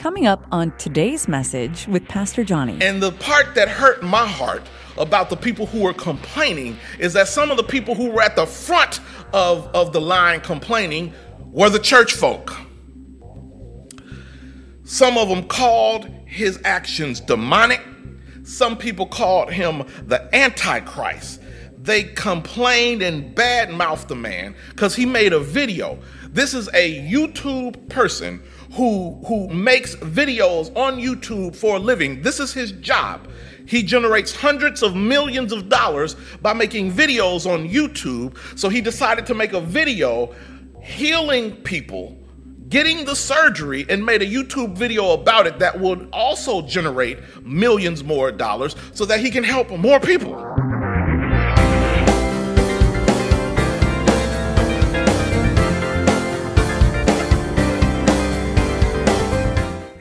Coming up on today's message with Pastor Johnny. And the part that hurt my heart about the people who were complaining is that some of the people who were at the front of, of the line complaining were the church folk. Some of them called his actions demonic. Some people called him the Antichrist. They complained and badmouthed the man because he made a video. This is a YouTube person who who makes videos on YouTube for a living. This is his job. He generates hundreds of millions of dollars by making videos on YouTube. So he decided to make a video healing people, getting the surgery, and made a YouTube video about it that would also generate millions more dollars so that he can help more people.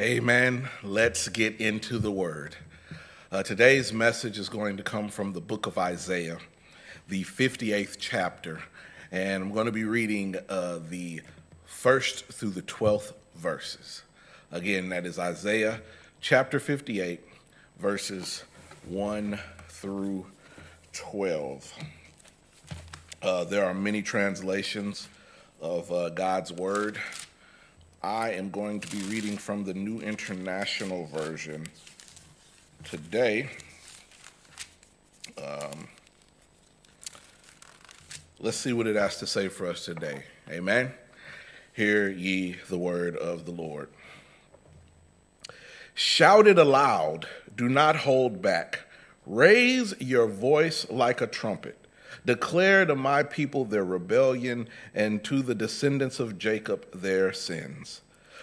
Amen. Let's get into the word. Uh, today's message is going to come from the book of Isaiah, the 58th chapter, and I'm going to be reading uh, the first through the 12th verses. Again, that is Isaiah chapter 58, verses 1 through 12. Uh, there are many translations of uh, God's word. I am going to be reading from the New International Version today. Um, let's see what it has to say for us today. Amen. Hear ye the word of the Lord. Shout it aloud, do not hold back. Raise your voice like a trumpet. Declare to my people their rebellion, and to the descendants of Jacob their sins.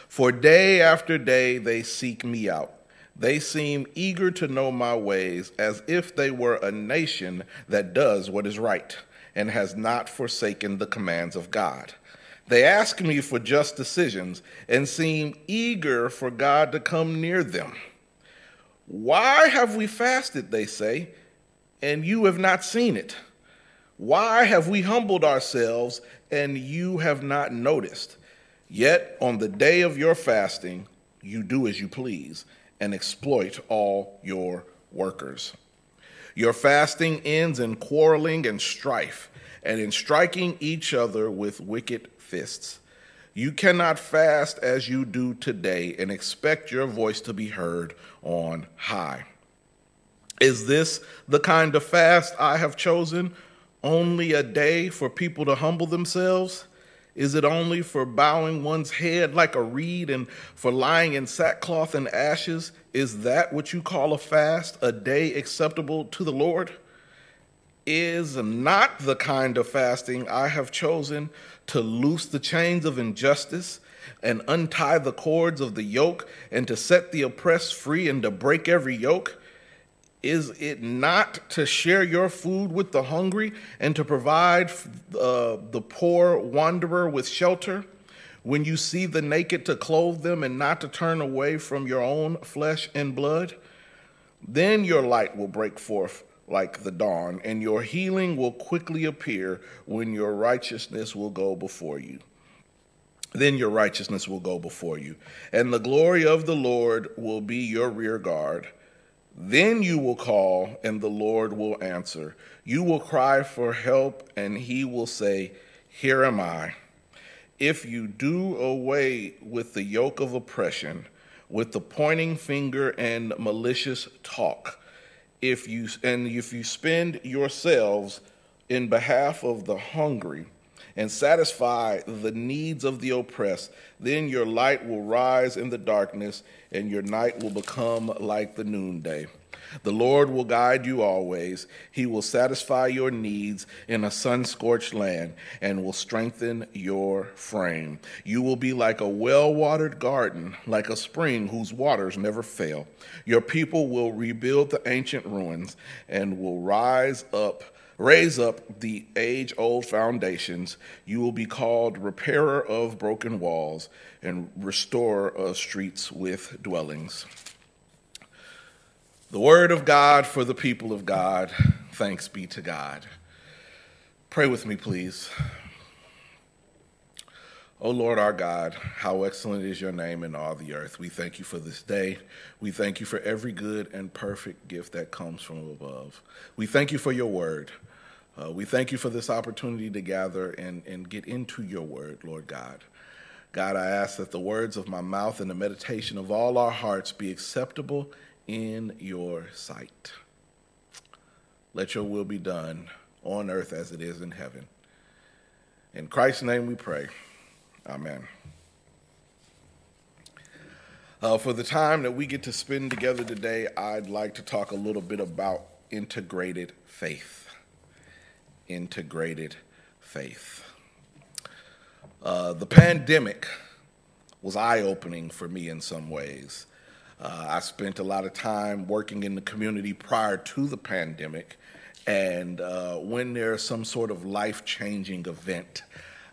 For day after day they seek me out. They seem eager to know my ways, as if they were a nation that does what is right and has not forsaken the commands of God. They ask me for just decisions and seem eager for God to come near them. Why have we fasted, they say, and you have not seen it? Why have we humbled ourselves and you have not noticed? Yet on the day of your fasting, you do as you please and exploit all your workers. Your fasting ends in quarreling and strife and in striking each other with wicked fists. You cannot fast as you do today and expect your voice to be heard on high. Is this the kind of fast I have chosen? Only a day for people to humble themselves? Is it only for bowing one's head like a reed and for lying in sackcloth and ashes? Is that what you call a fast, a day acceptable to the Lord? Is not the kind of fasting I have chosen to loose the chains of injustice and untie the cords of the yoke and to set the oppressed free and to break every yoke? Is it not to share your food with the hungry and to provide uh, the poor wanderer with shelter? When you see the naked, to clothe them and not to turn away from your own flesh and blood? Then your light will break forth like the dawn, and your healing will quickly appear when your righteousness will go before you. Then your righteousness will go before you, and the glory of the Lord will be your rear guard. Then you will call, and the Lord will answer. You will cry for help, and he will say, Here am I. If you do away with the yoke of oppression, with the pointing finger and malicious talk, if you and if you spend yourselves in behalf of the hungry and satisfy the needs of the oppressed, then your light will rise in the darkness and your night will become like the noonday. The Lord will guide you always. He will satisfy your needs in a sun scorched land and will strengthen your frame. You will be like a well watered garden, like a spring whose waters never fail. Your people will rebuild the ancient ruins and will rise up Raise up the age old foundations. You will be called repairer of broken walls and restorer of streets with dwellings. The word of God for the people of God. Thanks be to God. Pray with me, please. O Lord our God, how excellent is your name in all the earth. We thank you for this day. We thank you for every good and perfect gift that comes from above. We thank you for your word. Uh, we thank you for this opportunity to gather and, and get into your word, Lord God. God, I ask that the words of my mouth and the meditation of all our hearts be acceptable in your sight. Let your will be done on earth as it is in heaven. In Christ's name we pray. Amen. Uh, for the time that we get to spend together today, I'd like to talk a little bit about integrated faith. Integrated faith. Uh, the pandemic was eye opening for me in some ways. Uh, I spent a lot of time working in the community prior to the pandemic, and uh, when there's some sort of life changing event,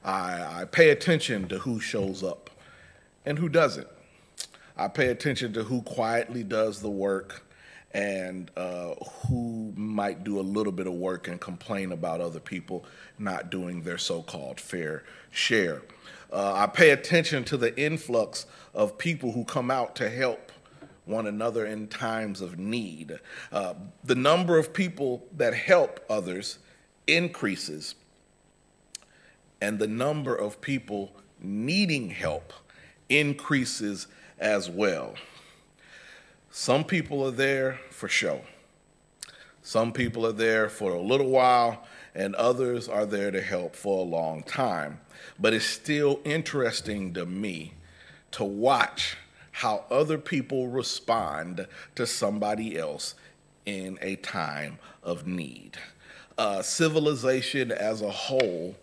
I, I pay attention to who shows up and who doesn't. I pay attention to who quietly does the work and uh, who might do a little bit of work and complain about other people not doing their so called fair share. Uh, I pay attention to the influx of people who come out to help one another in times of need. Uh, the number of people that help others increases and the number of people needing help increases as well. Some people are there for show. Some people are there for a little while, and others are there to help for a long time. But it's still interesting to me to watch how other people respond to somebody else in a time of need. Uh, civilization as a whole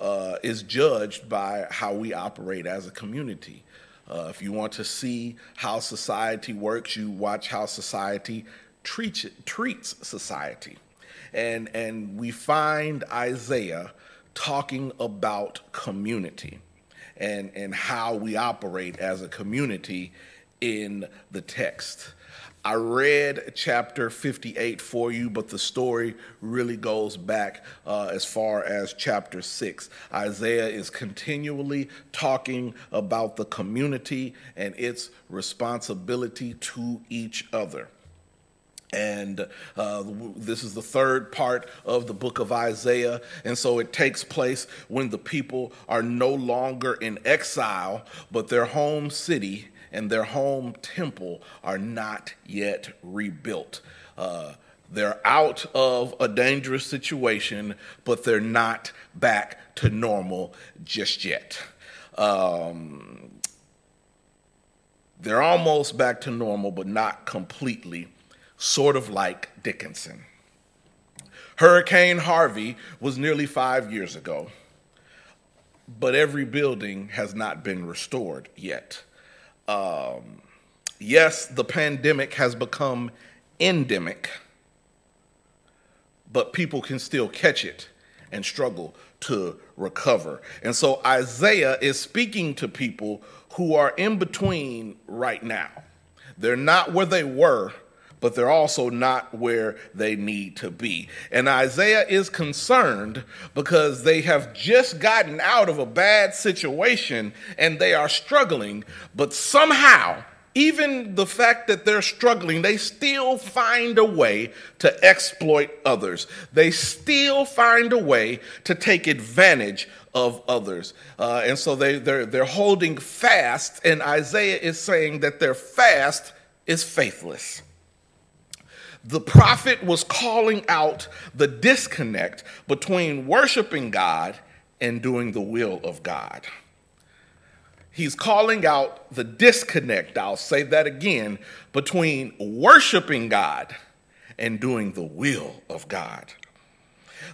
uh, is judged by how we operate as a community. Uh, if you want to see how society works, you watch how society treats, treats society. And, and we find Isaiah talking about community and, and how we operate as a community in the text. I read chapter 58 for you, but the story really goes back uh, as far as chapter 6. Isaiah is continually talking about the community and its responsibility to each other. And uh, this is the third part of the book of Isaiah. And so it takes place when the people are no longer in exile, but their home city and their home temple are not yet rebuilt. Uh, they're out of a dangerous situation, but they're not back to normal just yet. Um, they're almost back to normal, but not completely, sort of like Dickinson. Hurricane Harvey was nearly five years ago, but every building has not been restored yet. Um, yes, the pandemic has become endemic, but people can still catch it and struggle to recover. And so Isaiah is speaking to people who are in between right now. They're not where they were but they're also not where they need to be. And Isaiah is concerned because they have just gotten out of a bad situation and they are struggling, but somehow, even the fact that they're struggling, they still find a way to exploit others. They still find a way to take advantage of others. Uh, and so they, they're, they're holding fast, and Isaiah is saying that their fast is faithless the prophet was calling out the disconnect between worshiping God and doing the will of God. He's calling out the disconnect, I'll say that again, between worshiping God and doing the will of God.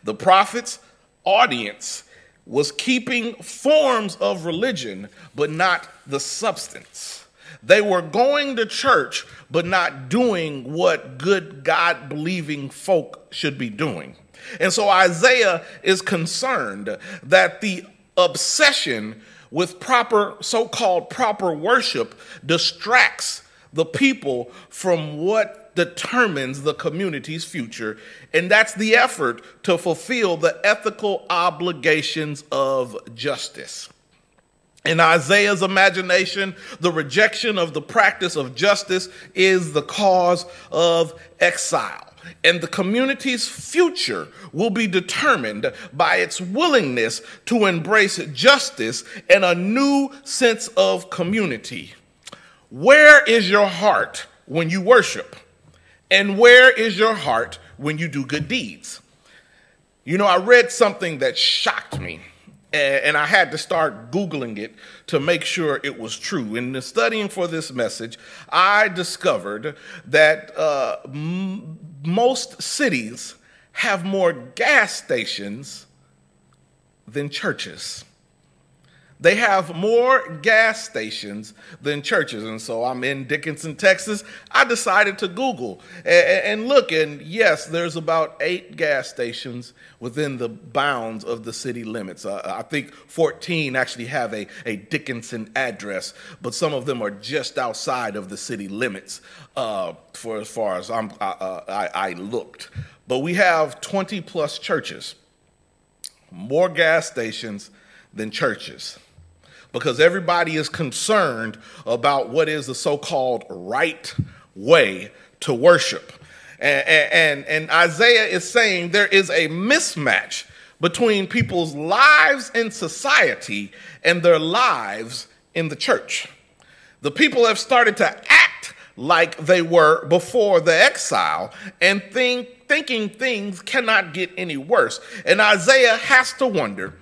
The prophet's audience was keeping forms of religion, but not the substance. They were going to church, but not doing what good God believing folk should be doing. And so Isaiah is concerned that the obsession with proper, so called proper worship, distracts the people from what determines the community's future, and that's the effort to fulfill the ethical obligations of justice. In Isaiah's imagination, the rejection of the practice of justice is the cause of exile. And the community's future will be determined by its willingness to embrace justice and a new sense of community. Where is your heart when you worship? And where is your heart when you do good deeds? You know, I read something that shocked me and I had to start Googling it to make sure it was true. In studying for this message, I discovered that uh, m- most cities have more gas stations than churches. They have more gas stations than churches. And so I'm in Dickinson, Texas. I decided to Google and, look. And yes, there's about eight gas stations within the bounds of the city limits. Uh, I think 14 actually have a, a Dickinson address, but some of them are just outside of the city limits uh, for as far as I'm, uh, I, I looked. But we have 20 plus churches, more gas stations than churches because everybody is concerned about what is the so called right way to worship. And, and, and, Isaiah is saying there is a mismatch between people's lives in society and their lives in the church. The people have started to act like they were before the exile and think, thinking things cannot get any worse. And Isaiah has to wonder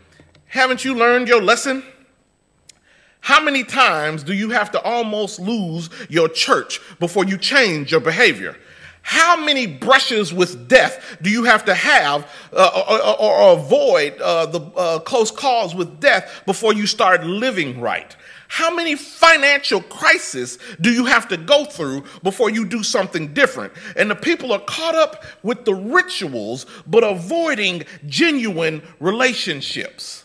haven't you learned your lesson? How many times do you have to almost lose your church before you change your behavior? How many brushes with death do you have to have uh, or, or, or, avoid uh, the uh, close calls with death before you start living right? How many financial crises do you have to go through before you do something different? And the people are caught up with the rituals but avoiding genuine relationships.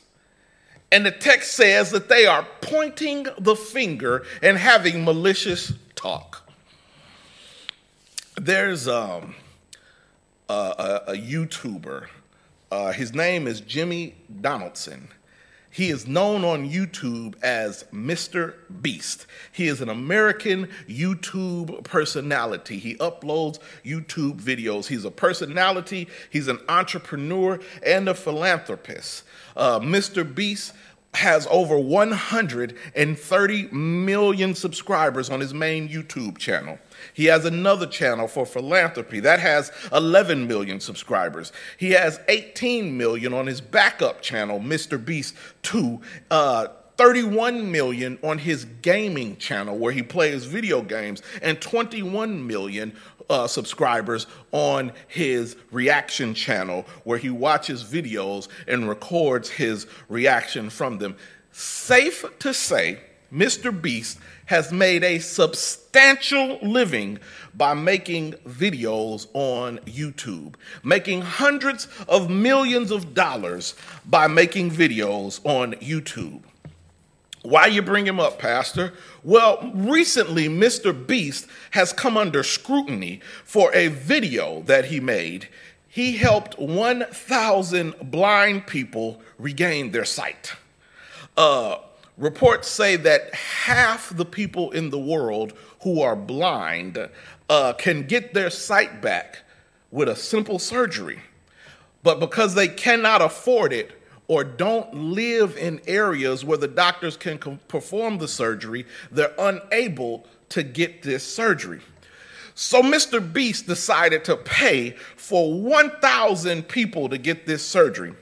And the text says that they are pointing the finger and having malicious talk. There's um, a, a, a, YouTuber. Uh, his name is Jimmy Donaldson. He is known on YouTube as Mr. Beast. He is an American YouTube personality. He uploads YouTube videos. He's a personality, he's an entrepreneur, and a philanthropist. Uh, Mr. Beast has over 130 million subscribers on his main YouTube channel. He has another channel for philanthropy that has 11 million subscribers. He has 18 million on his backup channel, Mr. Beast 2. Uh, 31 million on his gaming channel where he plays video games and 21 million uh, subscribers on his reaction channel where he watches videos and records his reaction from them. Safe to say, Mr. Beast has made a substantial living by making videos on YouTube, making hundreds of millions of dollars by making videos on YouTube. Why you bring him up, Pastor? Well, recently, Mr. Beast has come under scrutiny for a video that he made. He helped 1,000 blind people regain their sight. Uh, reports say that half the people in the world who are blind uh, can get their sight back with a simple surgery. But because they cannot afford it, or don't live in areas where the doctors can com- perform the surgery, they're unable to get this surgery. So Mr. Beast decided to pay for 1,000 people to get this surgery.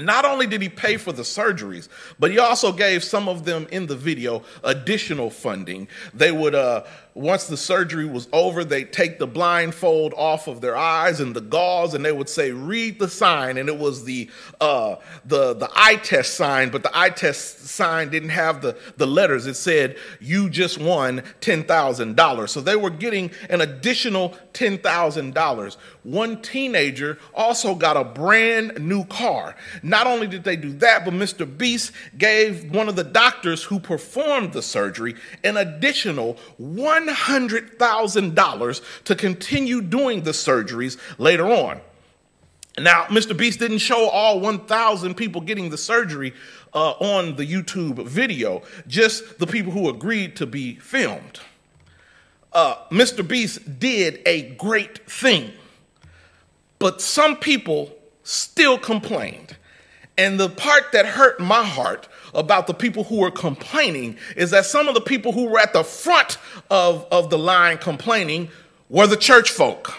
Not only did he pay for the surgeries, but he also gave some of them in the video additional funding. They would uh, once the surgery was over, they'd take the blindfold off of their eyes and the gauze, and they would say, "Read the sign." And it was the uh, the the eye test sign, but the eye test sign didn't have the the letters. It said, "You just won ten thousand dollars." So they were getting an additional ten thousand dollars. One teenager also got a brand new car. Not only did they do that, but Mr. Beast gave one of the doctors who performed the surgery an additional one $100,000 to continue doing the surgeries later on. Now, Mr. Beast didn't show all 1,000 people getting the surgery uh, on the YouTube video, just the people who agreed to be filmed. Uh, Mr. Beast did a great thing, but some people still complained. And the part that hurt my heart about the people who were complaining is that some of the people who were at the front of, of the line complaining were the church folk.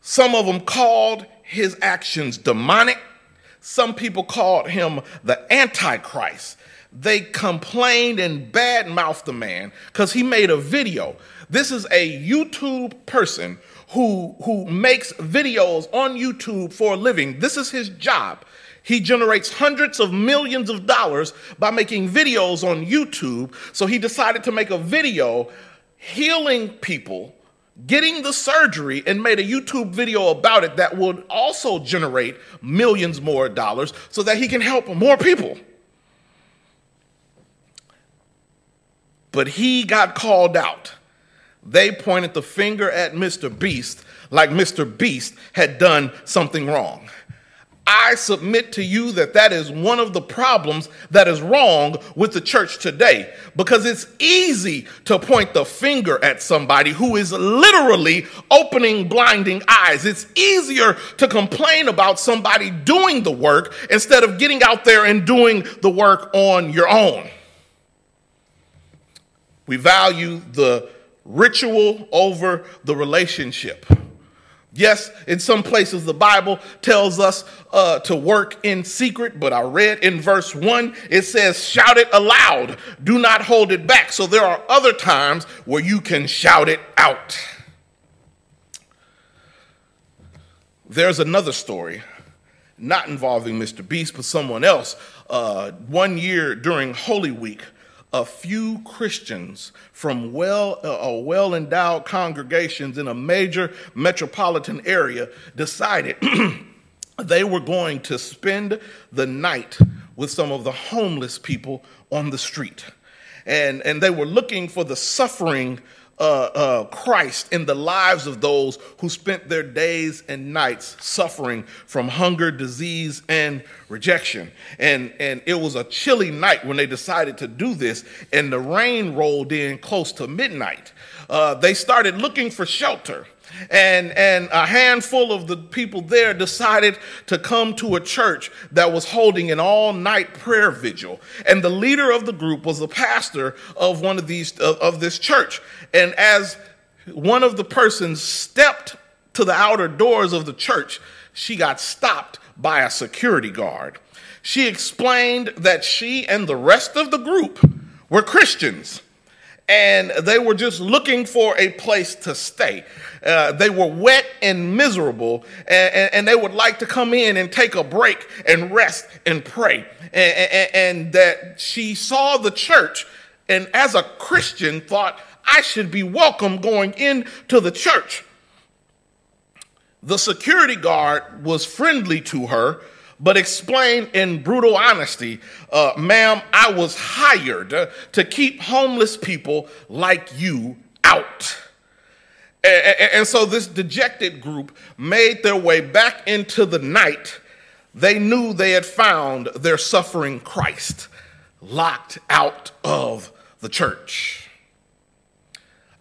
Some of them called his actions demonic. Some people called him the Antichrist. They complained and badmouthed the man because he made a video. This is a YouTube person who, who makes videos on YouTube for a living. This is his job. He generates hundreds of millions of dollars by making videos on YouTube. So he decided to make a video healing people, getting the surgery, and made a YouTube video about it that would also generate millions more dollars so that he can help more people. But he got called out. They pointed the finger at Mr. Beast like Mr. Beast had done something wrong. I submit to you that that is one of the problems that is wrong with the church today because it's easy to point the finger at somebody who is literally opening blinding eyes. It's easier to complain about somebody doing the work instead of getting out there and doing the work on your own. We value the ritual over the relationship. Yes, in some places the Bible tells us uh, to work in secret, but I read in verse 1, it says, shout it aloud, do not hold it back. So there are other times where you can shout it out. There's another story, not involving Mr. Beast, but someone else. Uh, one year during Holy Week, a few Christians from well, uh, well endowed congregations in a major metropolitan area decided they were going to spend the night with some of the homeless people on the street. And, and they were looking for the suffering uh, uh, Christ in the lives of those who spent their days and nights suffering from hunger, disease, and rejection. And, and it was a chilly night when they decided to do this, and the rain rolled in close to midnight. Uh, they started looking for shelter and, and a handful of the people there decided to come to a church that was holding an all night prayer vigil. And the leader of the group was the pastor of one of these, of, of this church. And as one of the persons stepped to the outer doors of the church, she got stopped by a security guard. She explained that she and the rest of the group were Christians and they were just looking for a place to stay. Uh, they were wet and miserable, and, and, they would like to come in and take a break and rest and pray. And, and, and that she saw the church, and as a Christian, thought, I should be welcome going into the church. The security guard was friendly to her but explained in brutal honesty, uh, ma'am, I was hired to keep homeless people like you out. And, and so this dejected group made their way back into the night. They knew they had found their suffering Christ locked out of the church.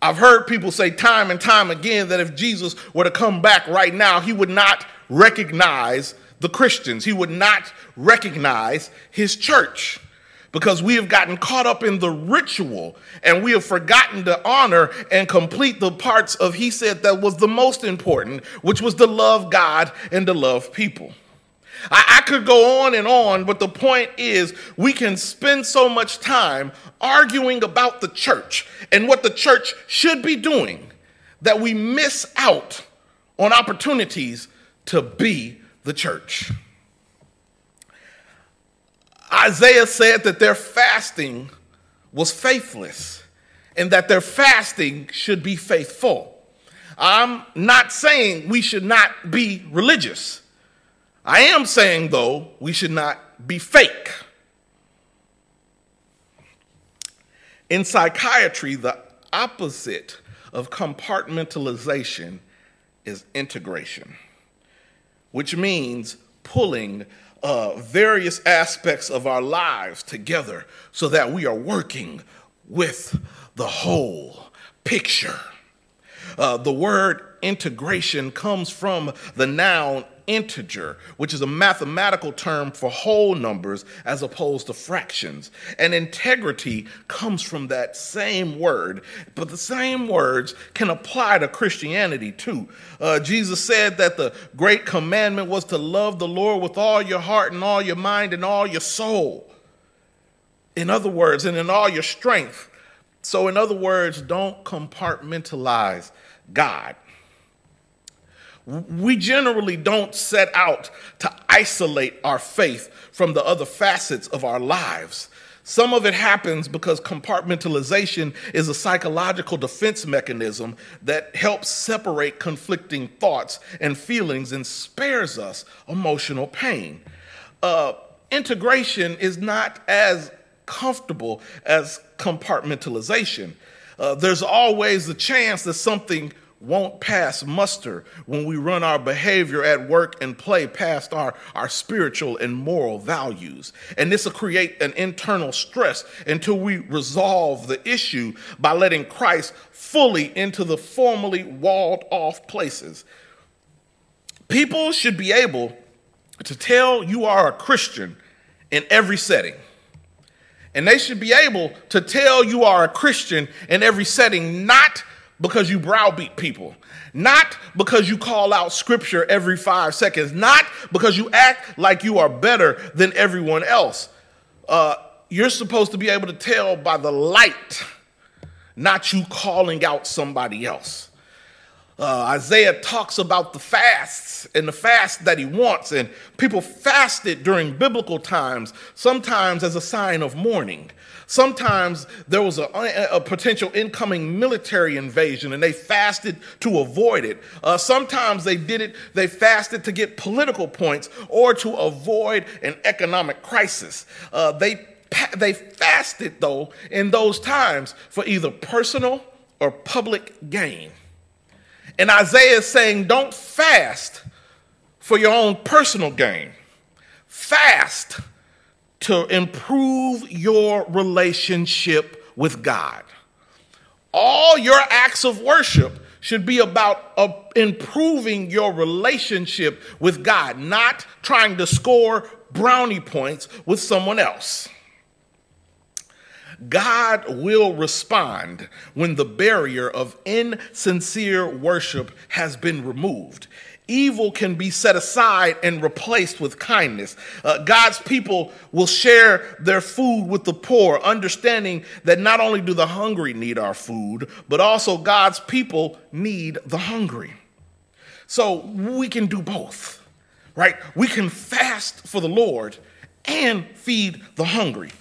I've heard people say time and time again that if Jesus were to come back right now, he would not recognize the Christians. He would not recognize his church because we have gotten caught up in the ritual and we have forgotten to honor and complete the parts of he said that was the most important, which was to love God and to love people. I, I, could go on and on, but the point is we can spend so much time arguing about the church and what the church should be doing that we miss out on opportunities to be the church. Isaiah said that their fasting was faithless and that their fasting should be faithful. I'm not saying we should not be religious. I am saying, though, we should not be fake. In psychiatry, the opposite of compartmentalization is integration which means pulling uh, various aspects of our lives together so that we are working with the whole picture. Uh, the word integration comes from the noun integer, which is a mathematical term for whole numbers as opposed to fractions. And integrity comes from that same word, but the same words can apply to Christianity too. Uh, Jesus said that the great commandment was to love the Lord with all your heart and all your mind and all your soul. In other words, and in all your strength. So, in other words, don't compartmentalize God. We generally don't set out to isolate our faith from the other facets of our lives. Some of it happens because compartmentalization is a psychological defense mechanism that helps separate conflicting thoughts and feelings and spares us emotional pain. Uh, integration is not as comfortable as compartmentalization. Uh, there's always the chance that something won't pass muster when we run our behavior at work and play past our, our spiritual and moral values. And this will create an internal stress until we resolve the issue by letting Christ fully into the formerly walled off places. People should be able to tell you are a Christian in every setting. And they should be able to tell you are a Christian in every setting, not because you browbeat people, not because you call out scripture every five seconds, not because you act like you are better than everyone else. Uh, you're supposed to be able to tell by the light, not you calling out somebody else. Uh, Isaiah talks about the fasts and the fast that he wants, and people fasted during biblical times, sometimes as a sign of mourning. Sometimes there was a, a potential incoming military invasion, and they fasted to avoid it. Uh, sometimes they did it, they fasted to get political points or to avoid an economic crisis. Uh, they, they fasted, though, in those times for either personal or public gain. And Isaiah is saying, don't fast for your own personal gain. Fast to improve your relationship with God. All your acts of worship should be about uh, improving your relationship with God, not trying to score brownie points with someone else. God will respond when the barrier of insincere worship has been removed. Evil can be set aside and replaced with kindness. Uh, God's people will share their food with the poor, understanding that not only do the hungry need our food, but also God's people need the hungry. So we can do both, right? We can fast for the Lord and feed the hungry.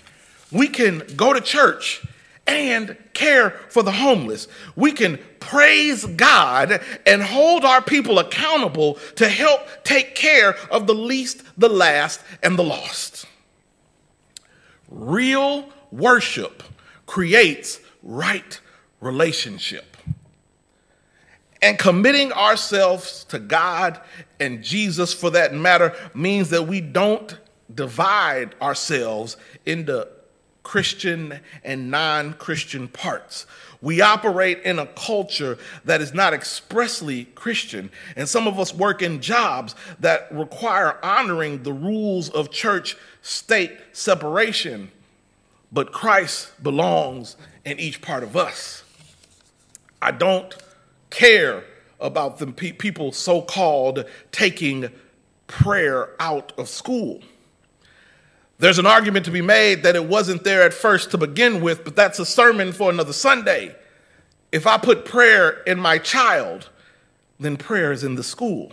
We can go to church and care for the homeless. We can praise God and hold our people accountable to help take care of the least, the last, and the lost. Real worship creates right relationship. And committing ourselves to God and Jesus, for that matter, means that we don't divide ourselves into Christian and non Christian parts. We operate in a culture that is not expressly Christian, and some of us work in jobs that require honoring the rules of church state separation. But Christ belongs in each part of us. I don't care about the pe- people so called taking prayer out of school. There's an argument to be made that it wasn't there at first to begin with, but that's a sermon for another Sunday. If I put prayer in my child, then prayer is in the school.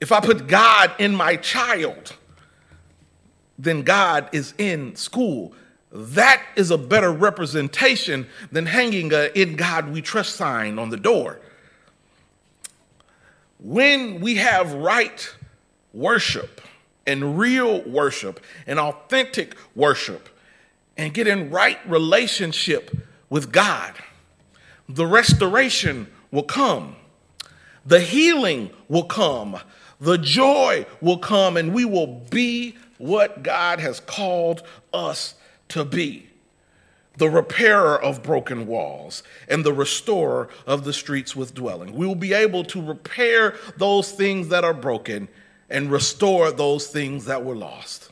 If I put God in my child, then God is in school. That is a better representation than hanging a In God We Trust sign on the door. When we have right worship, and real worship and authentic worship and get in right relationship with God, the restoration will come, the healing will come, the joy will come and we will be what God has called us to be. The repairer of broken walls and the restorer of the streets with dwelling. We will be able to repair those things that are broken and restore those things that were lost.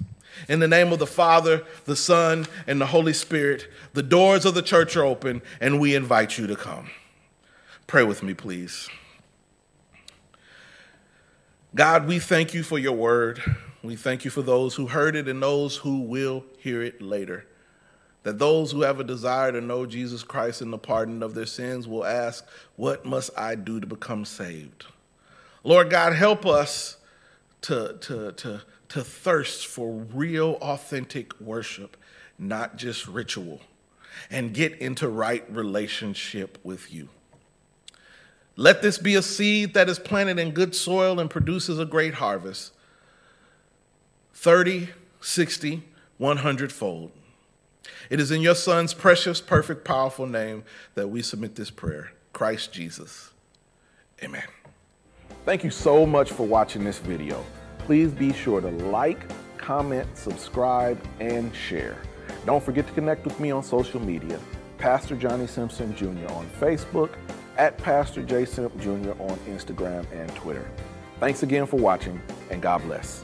In the name of the Father, the Son, and the Holy Spirit, the doors of the church are open and we invite you to come. Pray with me, please. God, we thank you for your word. We thank you for those who heard it and those who will hear it later that those who have a desire to know Jesus Christ and the pardon of their sins will ask, What must I do to become saved? Lord God, help us to, to, to, to thirst for real, authentic worship, not just ritual, and get into right relationship with you. Let this be a seed that is planted in good soil and produces a great harvest 30, 60, 100 fold. It is in your Son's precious, perfect, powerful name that we submit this prayer Christ Jesus. Amen. Thank you so much for watching this video. Please be sure to like, comment, subscribe, and share. Don't forget to connect with me on social media. Pastor Johnny Simpson Jr. on Facebook, at Pastor J. Simp Jr. on Instagram and Twitter. Thanks again for watching, and God bless.